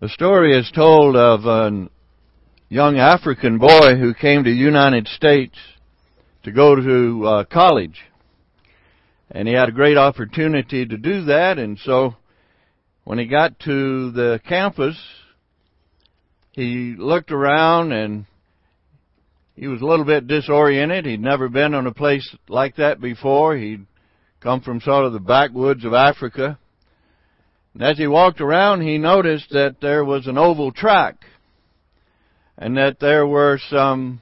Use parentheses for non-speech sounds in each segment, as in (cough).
The story is told of a young African boy who came to the United States to go to uh, college. And he had a great opportunity to do that, and so when he got to the campus, he looked around and he was a little bit disoriented. He'd never been on a place like that before. He'd come from sort of the backwoods of Africa. And as he walked around, he noticed that there was an oval track and that there were some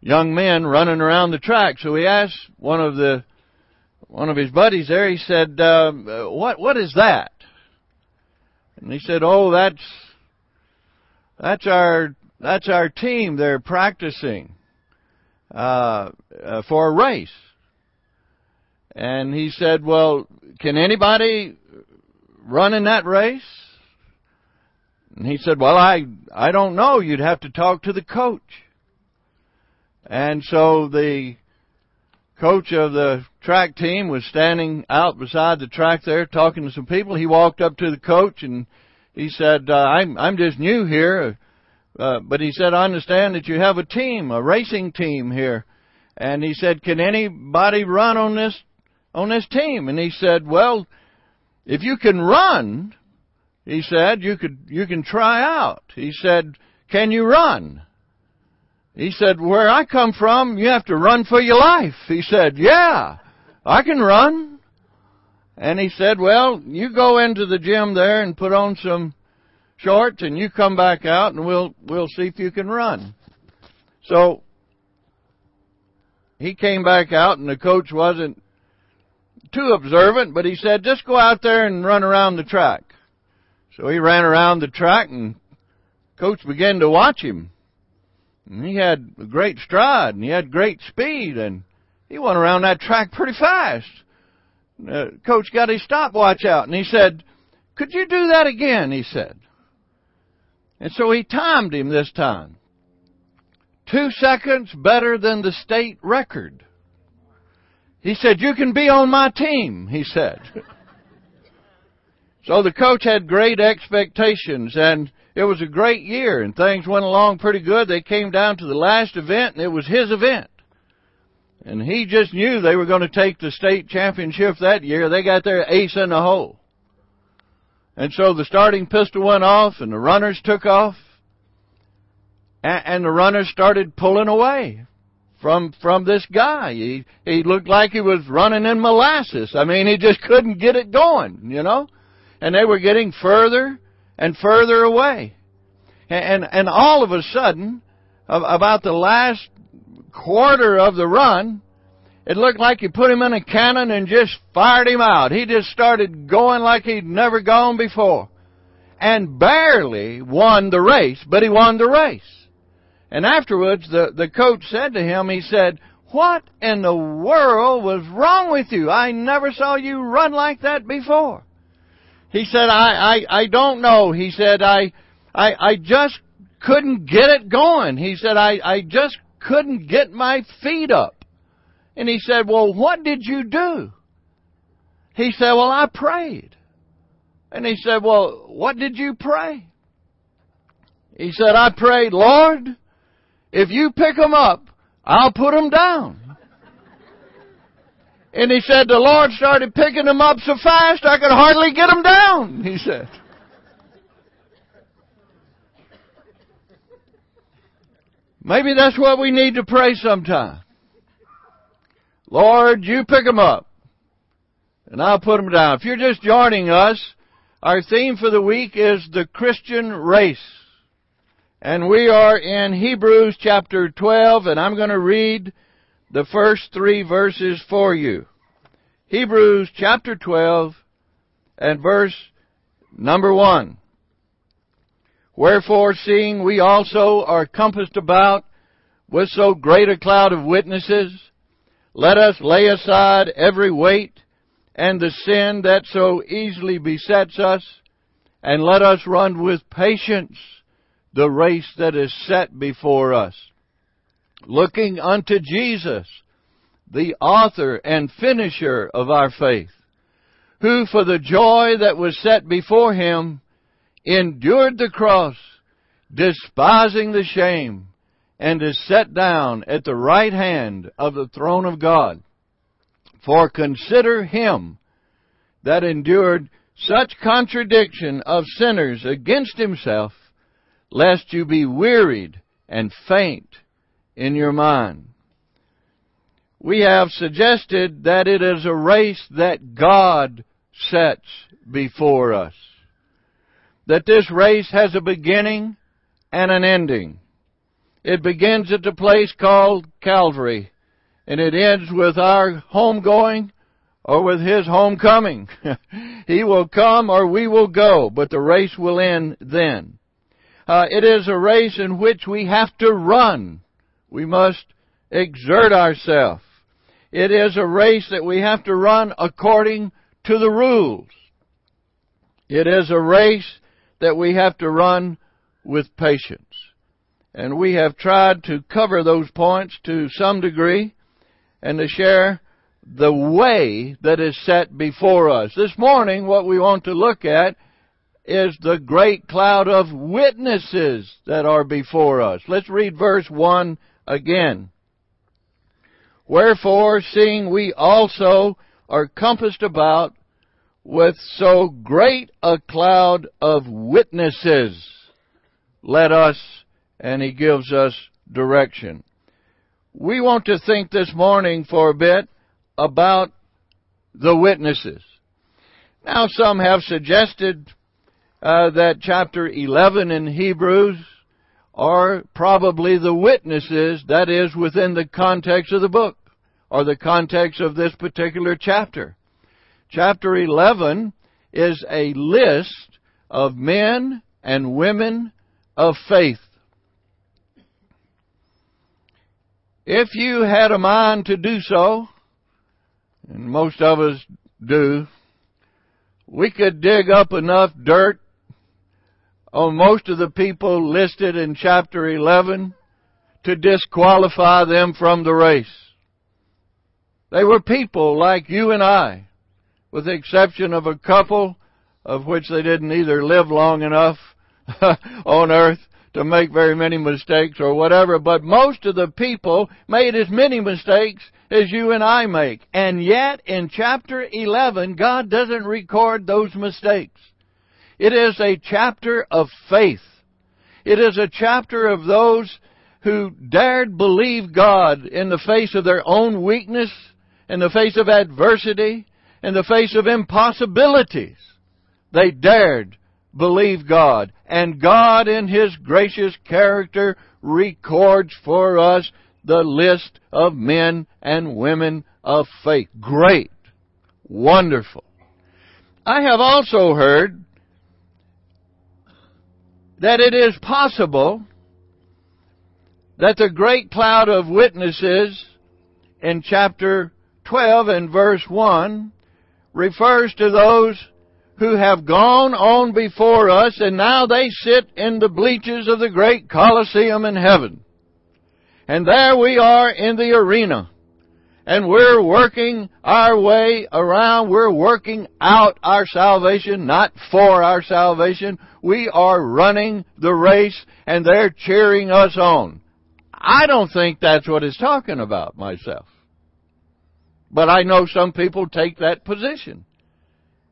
young men running around the track. So he asked one of the one of his buddies there. He said, uh, "What what is that?" And he said, "Oh, that's that's our that's our team. They're practicing uh, uh, for a race." And he said, "Well, can anybody run in that race?" And he said, "Well, I I don't know. You'd have to talk to the coach." And so the coach of the track team was standing out beside the track there talking to some people. He walked up to the coach and he said, uh, "I'm I'm just new here, uh, but he said I understand that you have a team, a racing team here." And he said, "Can anybody run on this on this team?" And he said, "Well, if you can run, he said, you could you can try out." He said, "Can you run?" He said, where I come from, you have to run for your life. He said, yeah, I can run. And he said, well, you go into the gym there and put on some shorts and you come back out and we'll, we'll see if you can run. So, he came back out and the coach wasn't too observant, but he said, just go out there and run around the track. So he ran around the track and coach began to watch him. And he had a great stride and he had great speed and he went around that track pretty fast. Uh, coach got his stopwatch out and he said, could you do that again? He said. And so he timed him this time. Two seconds better than the state record. He said, you can be on my team, he said. so the coach had great expectations and it was a great year and things went along pretty good. They came down to the last event and it was his event. And he just knew they were going to take the state championship that year. They got their ace in the hole. And so the starting pistol went off and the runners took off. And, the runners started pulling away from, from this guy. He, he looked like he was running in molasses. I mean, he just couldn't get it going, you know? And they were getting further and further away. And, and all of a sudden, about the last quarter of the run, it looked like you put him in a cannon and just fired him out. He just started going like he'd never gone before. And barely won the race, but he won the race. And afterwards, the, the coach said to him, he said, what in the world was wrong with you? I never saw you run like that before. He said, I, I, I don't know. He said, I, I, I just couldn't get it going. He said, I, I just couldn't get my feet up. And he said, well, what did you do? He said, well, I prayed. And he said, well, what did you pray? He said, I prayed, Lord, if you pick them up, I'll put them down. And he said the Lord started picking them up so fast I could hardly get them down, he said. Maybe that's what we need to pray sometime. Lord, you pick them up, and I'll put them down. If you're just joining us, our theme for the week is the Christian race. And we are in Hebrews chapter 12, and I'm going to read the first three verses for you. Hebrews chapter 12 and verse number 1. Wherefore, seeing we also are compassed about with so great a cloud of witnesses, let us lay aside every weight and the sin that so easily besets us, and let us run with patience the race that is set before us, looking unto Jesus, the author and finisher of our faith, who for the joy that was set before him endured the cross, despising the shame, and is set down at the right hand of the throne of God. For consider him that endured such contradiction of sinners against himself, lest you be wearied and faint in your mind. We have suggested that it is a race that God sets before us. That this race has a beginning and an ending. It begins at the place called Calvary, and it ends with our homegoing or with His homecoming. (laughs) he will come or we will go, but the race will end then. Uh, it is a race in which we have to run. We must exert ourselves. It is a race that we have to run according to the rules. It is a race that we have to run with patience. And we have tried to cover those points to some degree and to share the way that is set before us. This morning, what we want to look at is the great cloud of witnesses that are before us. Let's read verse 1 again. Wherefore, seeing we also are compassed about with so great a cloud of witnesses, let us, and he gives us direction. We want to think this morning for a bit about the witnesses. Now, some have suggested uh, that chapter 11 in Hebrews are probably the witnesses, that is, within the context of the book, or the context of this particular chapter. Chapter 11 is a list of men and women of faith. If you had a mind to do so, and most of us do, we could dig up enough dirt on most of the people listed in chapter 11 to disqualify them from the race. They were people like you and I, with the exception of a couple of which they didn't either live long enough (laughs) on earth to make very many mistakes or whatever, but most of the people made as many mistakes as you and I make. And yet, in chapter 11, God doesn't record those mistakes. It is a chapter of faith. It is a chapter of those who dared believe God in the face of their own weakness, in the face of adversity, in the face of impossibilities. They dared believe God. And God, in His gracious character, records for us the list of men and women of faith. Great. Wonderful. I have also heard that it is possible that the great cloud of witnesses in chapter 12 and verse 1 refers to those who have gone on before us and now they sit in the bleachers of the great Colosseum in heaven. And there we are in the arena. And we're working our way around. We're working out our salvation, not for our salvation. We are running the race and they're cheering us on. I don't think that's what it's talking about myself. But I know some people take that position.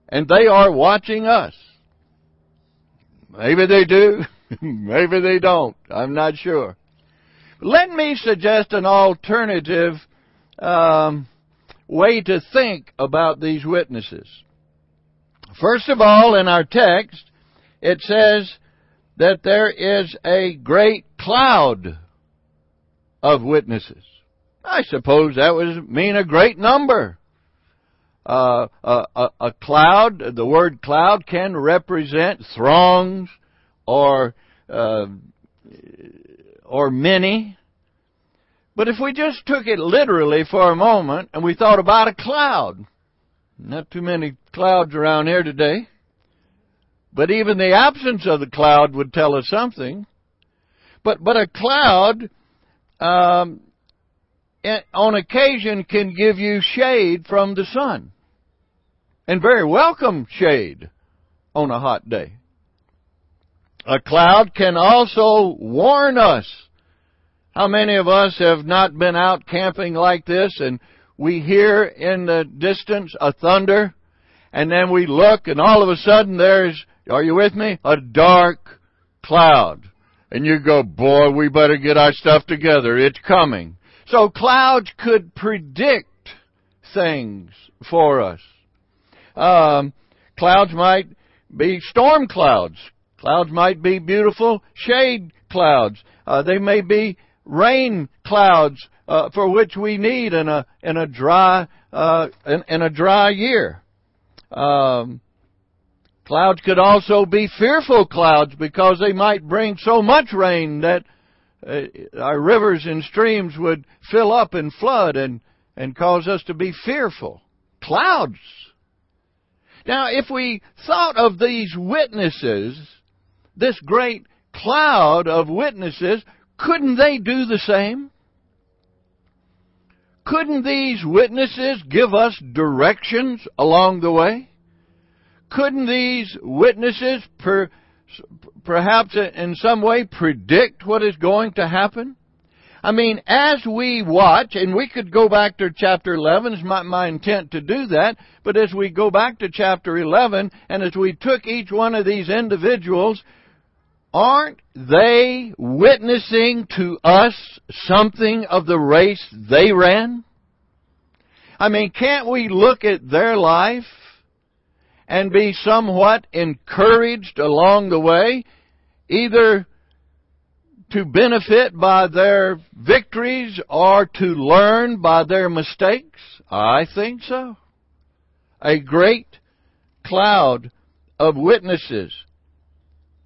And they are watching us. Maybe they do. (laughs) Maybe they don't. I'm not sure. Let me suggest an alternative um, way to think about these witnesses. First of all, in our text, it says that there is a great cloud of witnesses. I suppose that would mean a great number. Uh, a, a, a, cloud, the word cloud can represent throngs or uh, or many. But if we just took it literally for a moment and we thought about a cloud, not too many clouds around here today, but even the absence of the cloud would tell us something. But but a cloud, um, on occasion, can give you shade from the sun, and very welcome shade on a hot day. A cloud can also warn us. How many of us have not been out camping like this and we hear in the distance a thunder and then we look and all of a sudden there's, are you with me? A dark cloud. And you go, boy, we better get our stuff together. It's coming. So clouds could predict things for us. Um, clouds might be storm clouds. Clouds might be beautiful shade clouds. Uh, they may be rain clouds uh, for which we need in a in a dry uh, in, in a dry year. Um, clouds could also be fearful clouds because they might bring so much rain that uh, our rivers and streams would fill up and flood and and cause us to be fearful. Clouds. Now, if we thought of these witnesses, this great cloud of witnesses, couldn't they do the same? Couldn't these witnesses give us directions along the way? Couldn't these witnesses per, perhaps in some way predict what is going to happen? I mean, as we watch, and we could go back to chapter 11, it's my, my intent to do that, but as we go back to chapter 11, and as we took each one of these individuals, aren't they witnessing to us something of the race they ran? I mean, can't we look at their life and be somewhat encouraged along the way, either to benefit by their victories or to learn by their mistakes? I think so. A great cloud of witnesses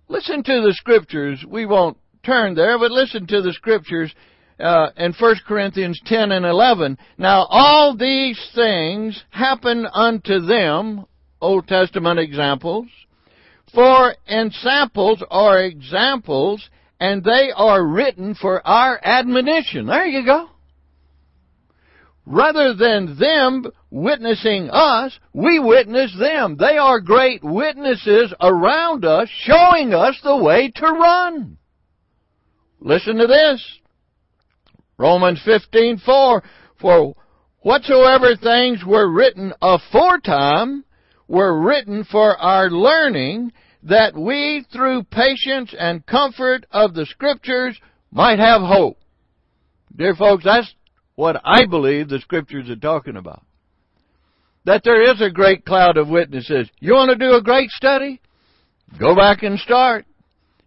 Listen to the scriptures. We won't turn there, but listen to the scriptures uh, in 1 Corinthians 10 and 11. Now all these things happen unto them, Old Testament examples, for ensamples are examples, and they are written for our admonition. There you go. Rather than them witnessing us, we witness them. They are great witnesses around us, showing us the way to run. Listen to this. Romans 15:4 For whatsoever things were written aforetime were written for our learning that we through patience and comfort of the scriptures might have hope. Dear folks, that's what I believe the scriptures are talking about. That there is a great cloud of witnesses. You want to do a great study? Go back and start.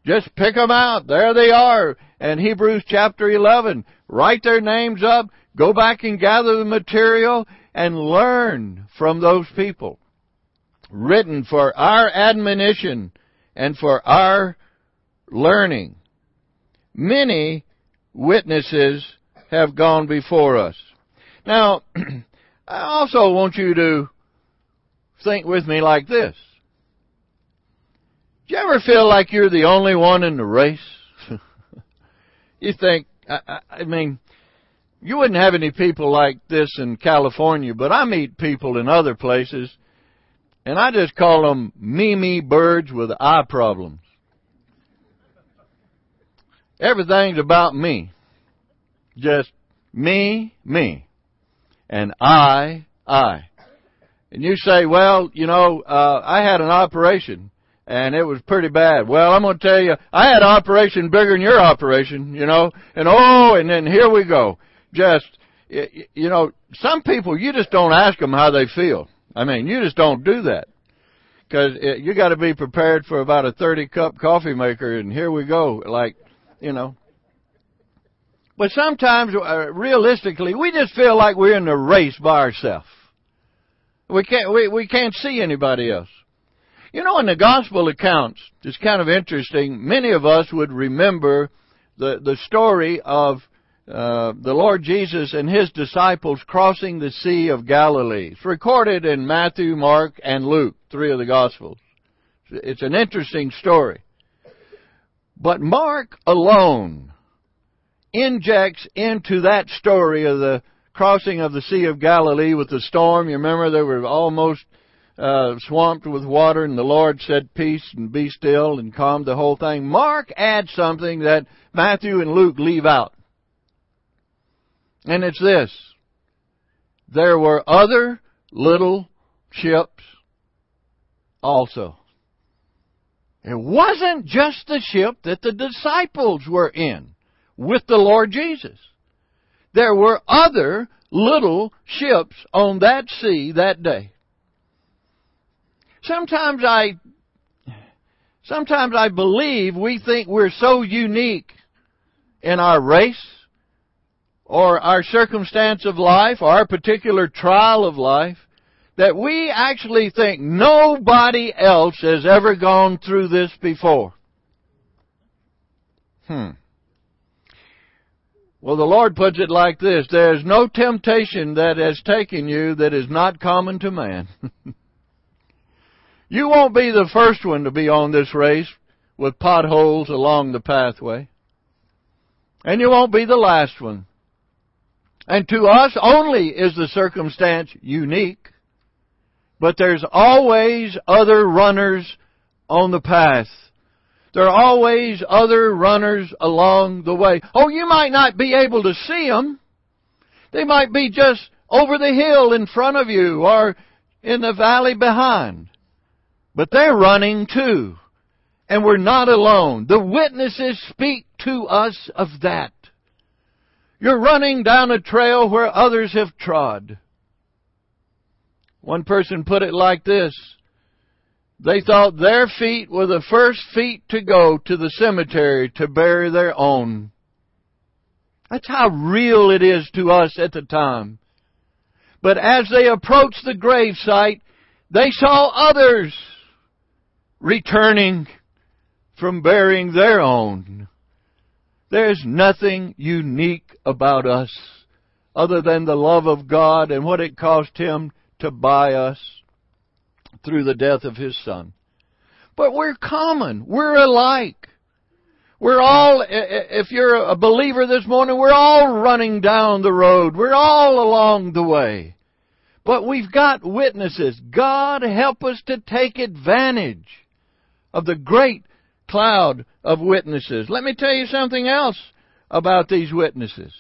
Just pick them out. There they are. And Hebrews chapter 11. Write their names up. Go back and gather the material and learn from those people. Written for our admonition and for our learning. Many witnesses have gone before us. Now, (clears throat) I also want you to think with me like this. Do you ever feel like you're the only one in the race? (laughs) you think, I, I mean, you wouldn't have any people like this in California, but I meet people in other places, and I just call them me birds with eye problems. Everything's about me. Just me, me. And I, I. And you say, well, you know, uh, I had an operation and it was pretty bad. Well, I'm going to tell you, I had an operation bigger than your operation, you know, and oh, and then here we go. Just, you know, some people, you just don't ask them how they feel. I mean, you just don't do that. Cause you gotta be prepared for about a 30 cup coffee maker and here we go, like, you know, but sometimes, uh, realistically, we just feel like we're in the race by ourselves. We can't, we, we can't see anybody else. You know, in the gospel accounts, it's kind of interesting. Many of us would remember the, the story of uh, the Lord Jesus and His disciples crossing the Sea of Galilee. It's recorded in Matthew, Mark, and Luke, three of the Gospels. It's an interesting story. But Mark alone injects into that story of the crossing of the Sea of Galilee with the storm. You remember they were almost uh, swamped with water, and the Lord said, Peace and be still, and calmed the whole thing. Mark adds something that Matthew and Luke leave out. And it's this. There were other little ships also. It wasn't just the ship that the disciples were in with the Lord Jesus. There were other little ships on that sea that day. Sometimes I, sometimes I believe we think we're so unique in our race or our circumstance of life or our particular trial of life that we actually think nobody else has ever gone through this before. Hmm. Well, the Lord puts it like this There is no temptation that has taken you that is not common to man. (laughs) you won't be the first one to be on this race with potholes along the pathway. And you won't be the last one. And to us only is the circumstance unique. But there's always other runners on the path. There are always other runners along the way. Oh, you might not be able to see them. They might be just over the hill in front of you or in the valley behind. But they're running too. And we're not alone. The witnesses speak to us of that. You're running down a trail where others have trod. One person put it like this. They thought their feet were the first feet to go to the cemetery to bury their own. That's how real it is to us at the time. But as they approached the gravesite, they saw others returning from burying their own. There's nothing unique about us other than the love of God and what it cost Him to buy us through the death of His Son. But we're common. We're alike. We're all, if you're a believer this morning, we're all running down the road. We're all along the way. But we've got witnesses. God help us to take advantage of the great cloud of witnesses. Let me tell you something else about these witnesses.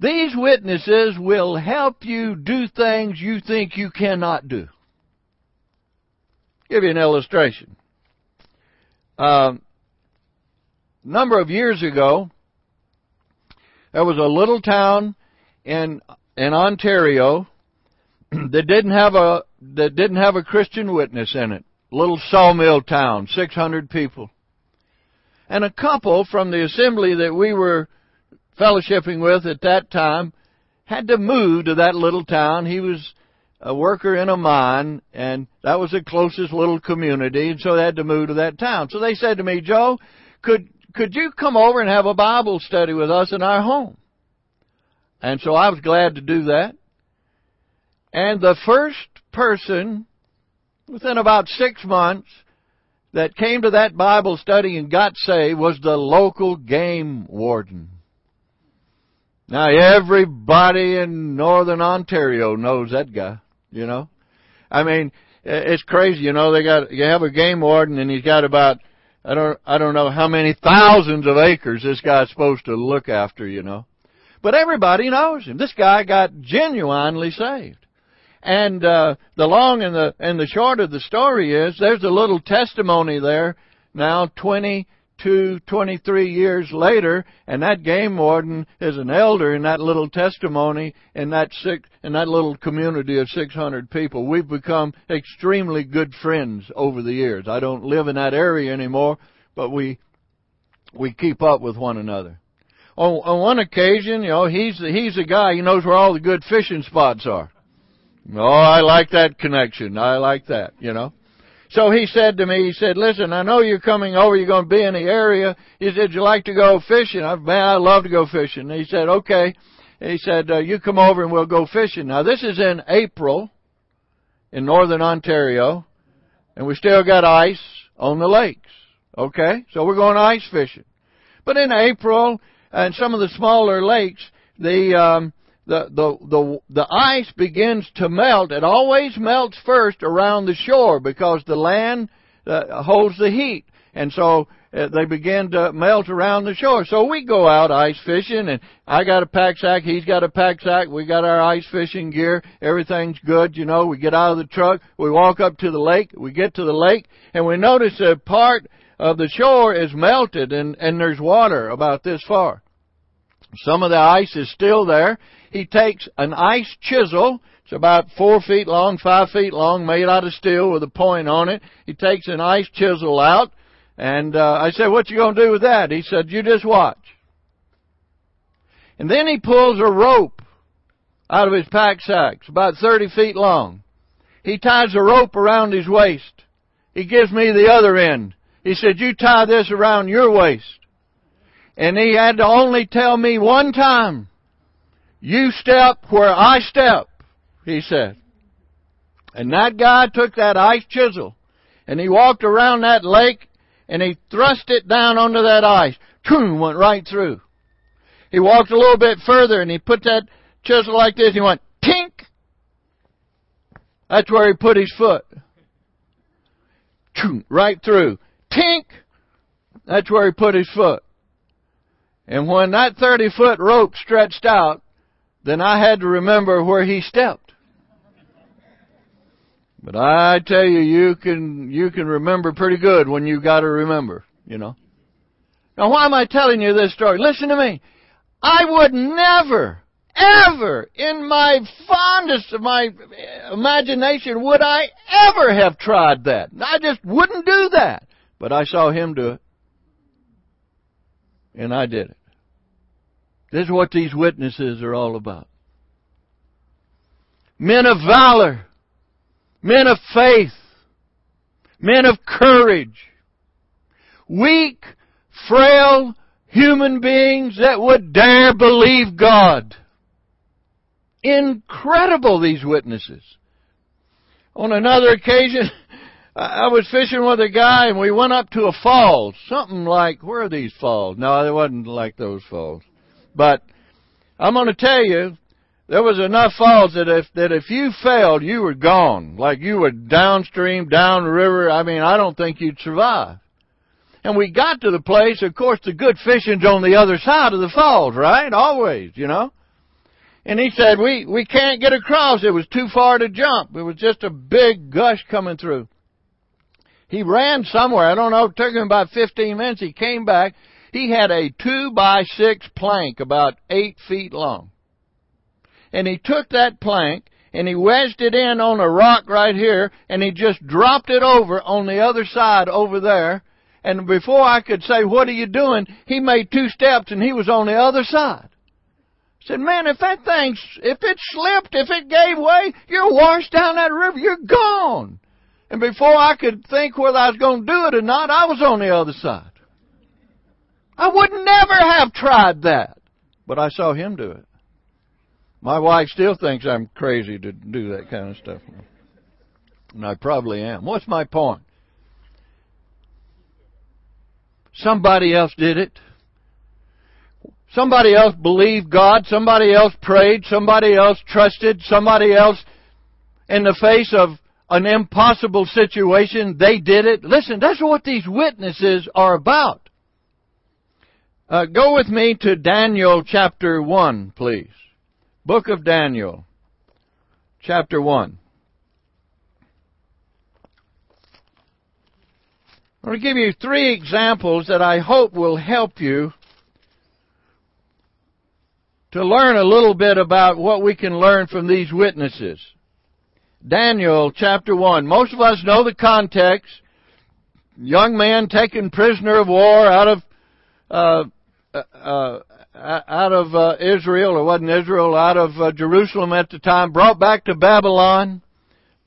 These witnesses will help you do things you think you cannot do. Give you an illustration. Um, a number of years ago, there was a little town in in Ontario (clears throat) that didn't have a that didn't have a Christian witness in it. Little sawmill town, 600 people. And a couple from the assembly that we were fellowshipping with at that time had to move to that little town. He was a worker in a mine, and that was the closest little community, and so they had to move to that town. So they said to me, Joe, could could you come over and have a Bible study with us in our home? And so I was glad to do that. And the first person, within about six months, that came to that Bible study and got saved was the local game warden. Now everybody in northern Ontario knows that guy, you know. I mean, it's crazy, you know, they got you have a game warden and he's got about I don't I don't know how many thousands of acres this guy's supposed to look after, you know. But everybody knows him. This guy got genuinely saved. And uh the long and the and the short of the story is there's a little testimony there now 20 22, 23 years later, and that game warden is an elder in that little testimony in that six, in that little community of 600 people. We've become extremely good friends over the years. I don't live in that area anymore, but we, we keep up with one another. On, on one occasion, you know, he's the, he's the guy, he knows where all the good fishing spots are. Oh, I like that connection. I like that, you know. So he said to me, he said, listen, I know you're coming over, you're going to be in the area. He said, you like to go fishing? I, man, I love to go fishing. He said, okay. he said, uh, you come over and we'll go fishing. Now this is in April in northern Ontario, and we still got ice on the lakes. Okay? So we're going ice fishing. But in April, and some of the smaller lakes, the, um, the, the, the, the ice begins to melt. It always melts first around the shore because the land uh, holds the heat. And so uh, they begin to melt around the shore. So we go out ice fishing and I got a pack sack, he's got a pack sack, we got our ice fishing gear, everything's good, you know, we get out of the truck, we walk up to the lake, we get to the lake, and we notice a part of the shore is melted and, and there's water about this far. Some of the ice is still there. He takes an ice chisel, it's about four feet long, five feet long, made out of steel with a point on it. He takes an ice chisel out, and uh, I said, what you to do with that? He said, you just watch. And then he pulls a rope out of his pack sack. It's about 30 feet long. He ties a rope around his waist. He gives me the other end. He said, you tie this around your waist. And he had to only tell me one time, you step where I step, he said. And that guy took that ice chisel and he walked around that lake and he thrust it down onto that ice. Boom, went right through. He walked a little bit further and he put that chisel like this. He went tink. That's where he put his foot. Right through. Tink. That's where he put his foot. And when that 30 foot rope stretched out, then I had to remember where he stepped. But I tell you, you can, you can remember pretty good when you gotta remember, you know. Now why am I telling you this story? Listen to me. I would never, ever, in my fondest of my imagination, would I ever have tried that. I just wouldn't do that. But I saw him do it. And I did it. This is what these witnesses are all about. Men of valor men of faith, men of courage, weak, frail human beings that would dare believe God. Incredible, these witnesses. On another occasion, (laughs) I was fishing with a guy and we went up to a falls. Something like, where are these falls? No, it wasn't like those falls. But I'm going to tell you, there was enough falls that if that if you failed, you were gone. Like you were downstream, downriver. I mean, I don't think you'd survive. And we got to the place, of course, the good fishing's on the other side of the falls, right? Always, you know. And he said, we, we can't get across. It was too far to jump. It was just a big gush coming through. He ran somewhere. I don't know. It took him about 15 minutes. He came back. He had a two by six plank about eight feet long and he took that plank and he wedged it in on a rock right here and he just dropped it over on the other side over there. And before I could say, what are you doing? He made two steps and he was on the other side. I said, man, if that thing, if it slipped, if it gave way, you're washed down that river. You're gone. And before I could think whether I was going to do it or not, I was on the other side. I would never have tried that. But I saw him do it. My wife still thinks I'm crazy to do that kind of stuff. And I probably am. What's my point? Somebody else did it. Somebody else believed God. Somebody else prayed. Somebody else trusted. Somebody else, in the face of an impossible situation, they did it. Listen, that's what these witnesses are about. Uh, go with me to Daniel chapter 1, please. Book of Daniel, chapter 1. I'm going to give you three examples that I hope will help you to learn a little bit about what we can learn from these witnesses. Daniel chapter 1. Most of us know the context. Young man taken prisoner of war out of uh, uh, uh out of uh, Israel, or wasn't Israel, out of uh, Jerusalem at the time, brought back to Babylon,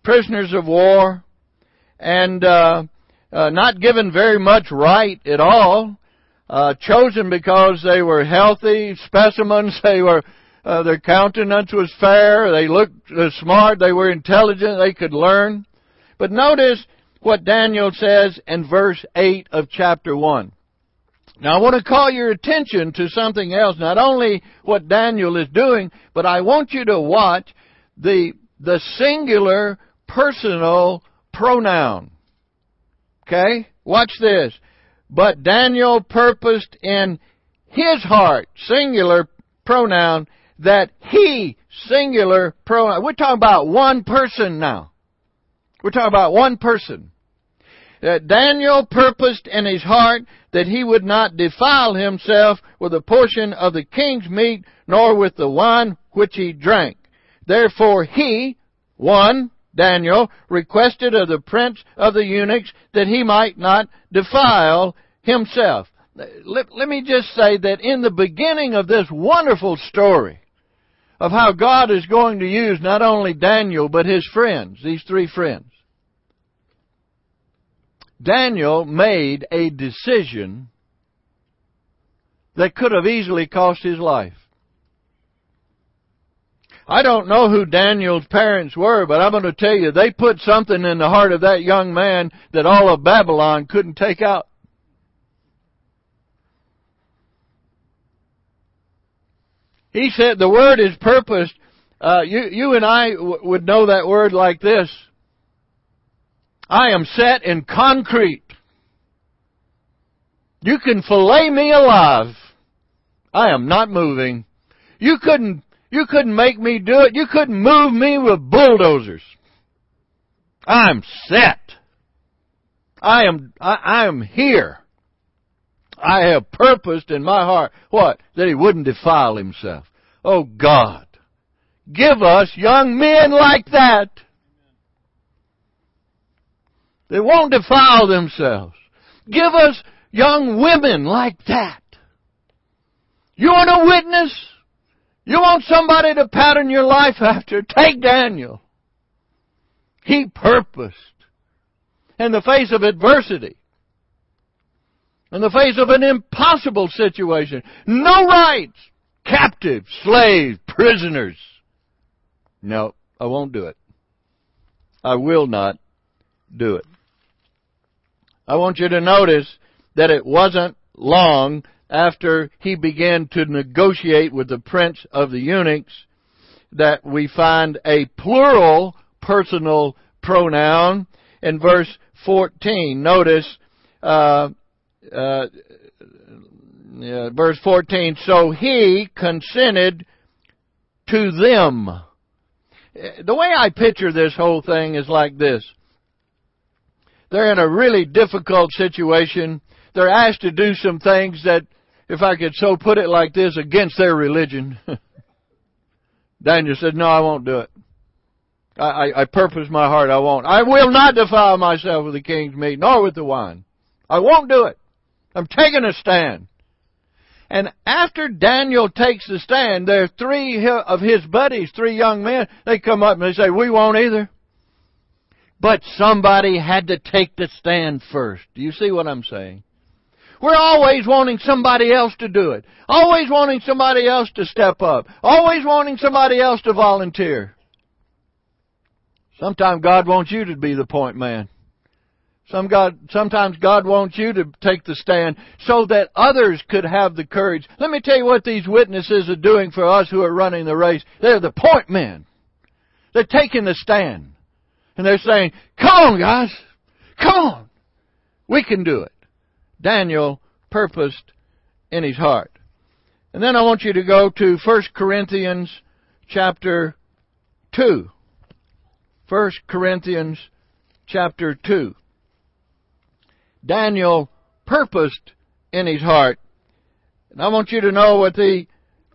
prisoners of war, and uh, uh, not given very much right at all. Uh, chosen because they were healthy specimens. (laughs) They were uh, their countenance was fair. They looked uh, smart. They were intelligent. They could learn. But notice what Daniel says in verse 8 of chapter 1. Now I want to call your attention to something else, not only what Daniel is doing, but I want you to watch the, the singular personal pronoun. Okay? Watch this. But Daniel purposed in his heart, singular pronoun, that he, singular pronoun. We're talking about one person now. We're talking about one person. That Daniel purposed in his heart that he would not defile himself with a portion of the king's meat, nor with the wine which he drank. Therefore he, one, Daniel, requested of the prince of the eunuchs that he might not defile himself. Let, let me just say that in the beginning of this wonderful story of how God is going to use not only Daniel, but his friends, these three friends, Daniel made a decision that could have easily cost his life. I don't know who Daniel's parents were, but I'm going to tell you, they put something in the heart of that young man that all of Babylon couldn't take out. He said the word is purposed. Uh, you, you and I w- would know that word like this. I am set in concrete. You can fillet me alive. I am not moving. You couldn't, you couldn't make me do it. You couldn't move me with bulldozers. I'm set. I am, I, I am here. I have purposed in my heart, what? That he wouldn't defile himself. Oh God, give us young men like that. They won't defile themselves. Give us young women like that. You want a witness? You want somebody to pattern your life after? Take Daniel. He purposed in the face of adversity, in the face of an impossible situation, no rights, captive, slave, prisoners. No, I won't do it. I will not do it. I want you to notice that it wasn't long after he began to negotiate with the prince of the eunuchs that we find a plural personal pronoun in verse 14. Notice, uh, uh, verse 14, so he consented to them. The way I picture this whole thing is like this. They're in a really difficult situation. They're asked to do some things that, if I could so put it like this, against their religion. (laughs) Daniel said, no, I won't do it. I, I, I purpose my heart, I won't. I will not defile myself with the king's meat, nor with the wine. I won't do it. I'm taking a stand. And after Daniel takes the stand, there are three of his buddies, three young men, they come up and they say, we won't either. But somebody had to take the stand first. Do you see what I'm saying? We're always wanting somebody else to do it. Always wanting somebody else to step up. Always wanting somebody else to volunteer. Sometimes God wants you to be the point man. Some God, sometimes God wants you to take the stand so that others could have the courage. Let me tell you what these witnesses are doing for us who are running the race. They're the point men. They're taking the stand. And they're saying, come on guys, come on. We can do it. Daniel purposed in his heart. And then I want you to go to 1 Corinthians chapter 2. 1 Corinthians chapter 2. Daniel purposed in his heart. And I want you to know what the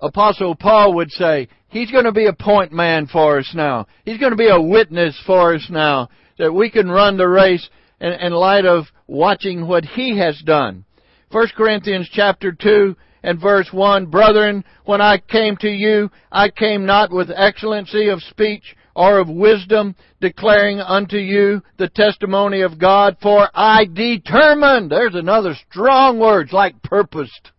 Apostle Paul would say. He's going to be a point man for us now. He's going to be a witness for us now that we can run the race in, in light of watching what he has done. 1 Corinthians chapter 2 and verse 1, Brethren, when I came to you, I came not with excellency of speech or of wisdom, declaring unto you the testimony of God, for I determined, there's another strong word, like purposed.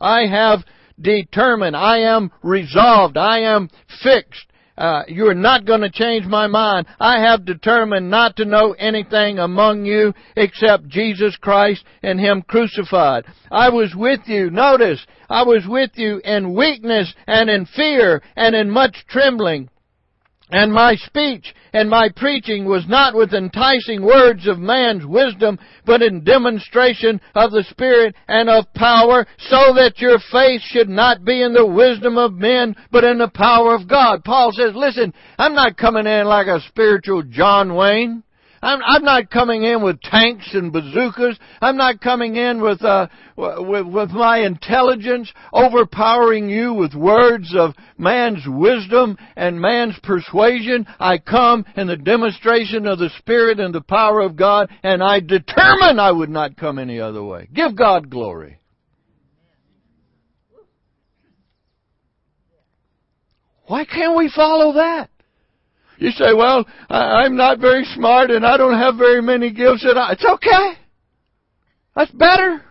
I have determined. I am resolved. I am fixed. Uh, you are not going to change my mind. I have determined not to know anything among you except Jesus Christ and Him crucified. I was with you, notice, I was with you in weakness and in fear and in much trembling. And my speech and my preaching was not with enticing words of man's wisdom, but in demonstration of the Spirit and of power, so that your faith should not be in the wisdom of men, but in the power of God. Paul says, listen, I'm not coming in like a spiritual John Wayne. I'm, I'm not coming in with tanks and bazookas. I'm not coming in with, uh, with, with my intelligence overpowering you with words of man's wisdom and man's persuasion. I come in the demonstration of the Spirit and the power of God, and I determine I would not come any other way. Give God glory. Why can't we follow that? You say, well, I'm not very smart and I don't have very many gifts. And I, it's okay. That's better.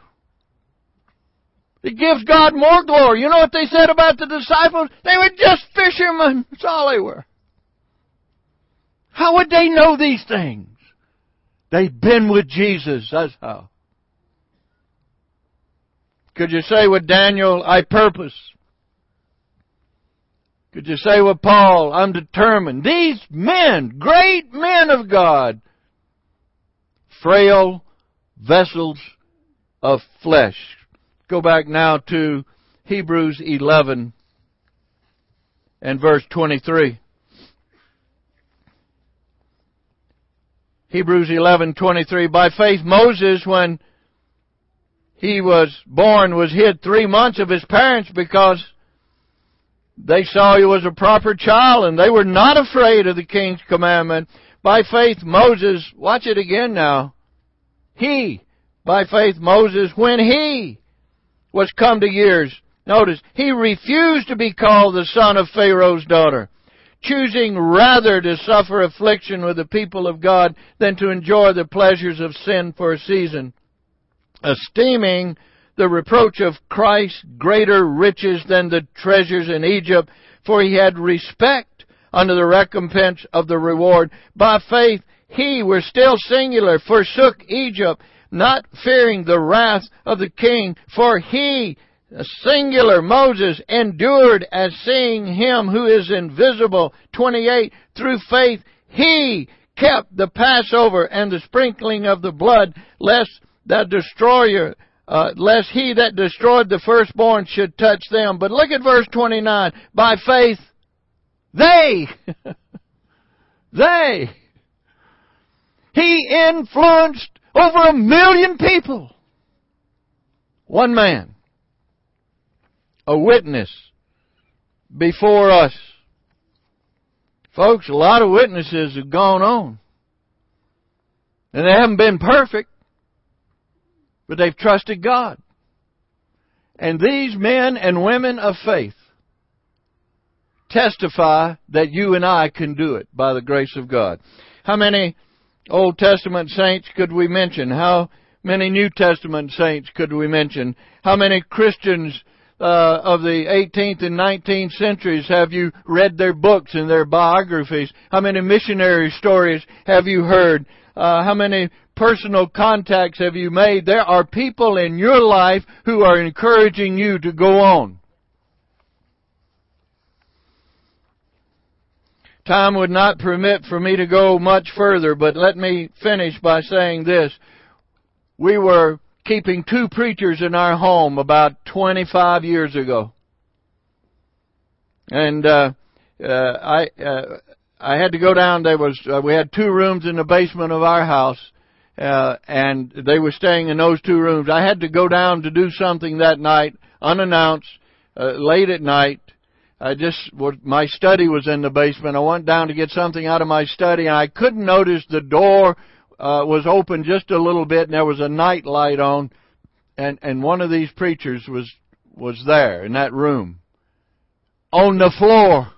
It gives God more glory. You know what they said about the disciples? They were just fishermen. That's all they were. How would they know these things? They've been with Jesus. That's how. Could you say with Daniel, I purpose could you say with Paul, I'm determined. These men, great men of God, frail vessels of flesh. Go back now to Hebrews 11 and verse 23. Hebrews 11:23 By faith Moses when he was born was hid 3 months of his parents because they saw he was a proper child and they were not afraid of the king's commandment. By faith, Moses, watch it again now. He, by faith, Moses, when he was come to years, notice, he refused to be called the son of Pharaoh's daughter, choosing rather to suffer affliction with the people of God than to enjoy the pleasures of sin for a season, esteeming the reproach of Christ greater riches than the treasures in Egypt, for he had respect unto the recompense of the reward. By faith he, were still singular, forsook Egypt, not fearing the wrath of the king, for he, singular Moses, endured as seeing him who is invisible. 28, through faith he kept the Passover and the sprinkling of the blood, lest the destroyer uh, lest he that destroyed the firstborn should touch them. But look at verse 29. By faith, they, (laughs) they, he influenced over a million people. One man, a witness before us. Folks, a lot of witnesses have gone on. And they haven't been perfect but they've trusted God. And these men and women of faith testify that you and I can do it by the grace of God. How many Old Testament saints could we mention? How many New Testament saints could we mention? How many Christians uh, of the 18th and 19th centuries have you read their books and their biographies? How many missionary stories have you heard? Uh, how many personal contacts have you made? There are people in your life who are encouraging you to go on. Time would not permit for me to go much further, but let me finish by saying this. We were keeping two preachers in our home about 25 years ago. And, uh, uh, I, uh, I had to go down, there was, uh, we had two rooms in the basement of our house, uh, and they were staying in those two rooms. I had to go down to do something that night, unannounced, uh, late at night. I just, was, my study was in the basement. I went down to get something out of my study and I couldn't notice the door, uh, was open just a little bit and there was a night light on and, and one of these preachers was, was there in that room. On the floor.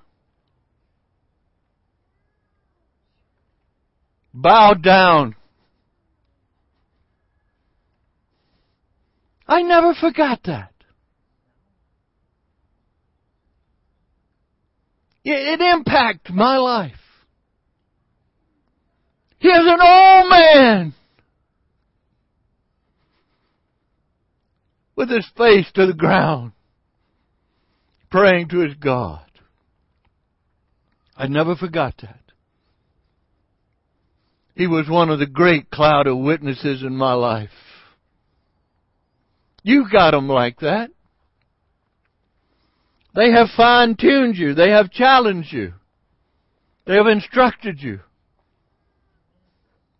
Bowed down I never forgot that. It impacted my life. He is an old man with his face to the ground, praying to his God. I never forgot that. He was one of the great cloud of witnesses in my life. You got them like that. They have fine tuned you. They have challenged you. They have instructed you.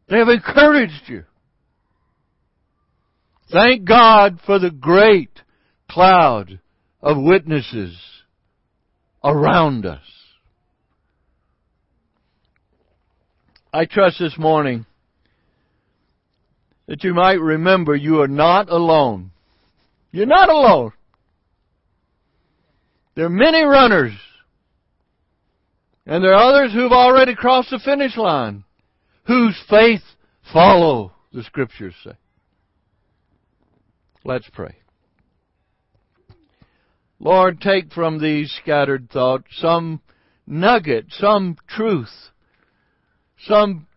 They have encouraged you. Thank God for the great cloud of witnesses around us. I trust this morning that you might remember you are not alone. You're not alone. There are many runners. And there are others who've already crossed the finish line, whose faith follow, the scriptures say. Let's pray. Lord, take from these scattered thoughts some nugget, some truth, some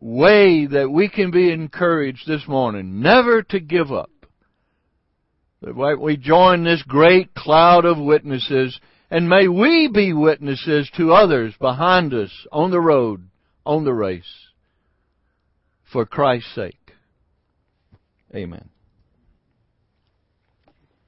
way that we can be encouraged this morning, never to give up. That we join this great cloud of witnesses, and may we be witnesses to others behind us on the road, on the race, for Christ's sake. Amen.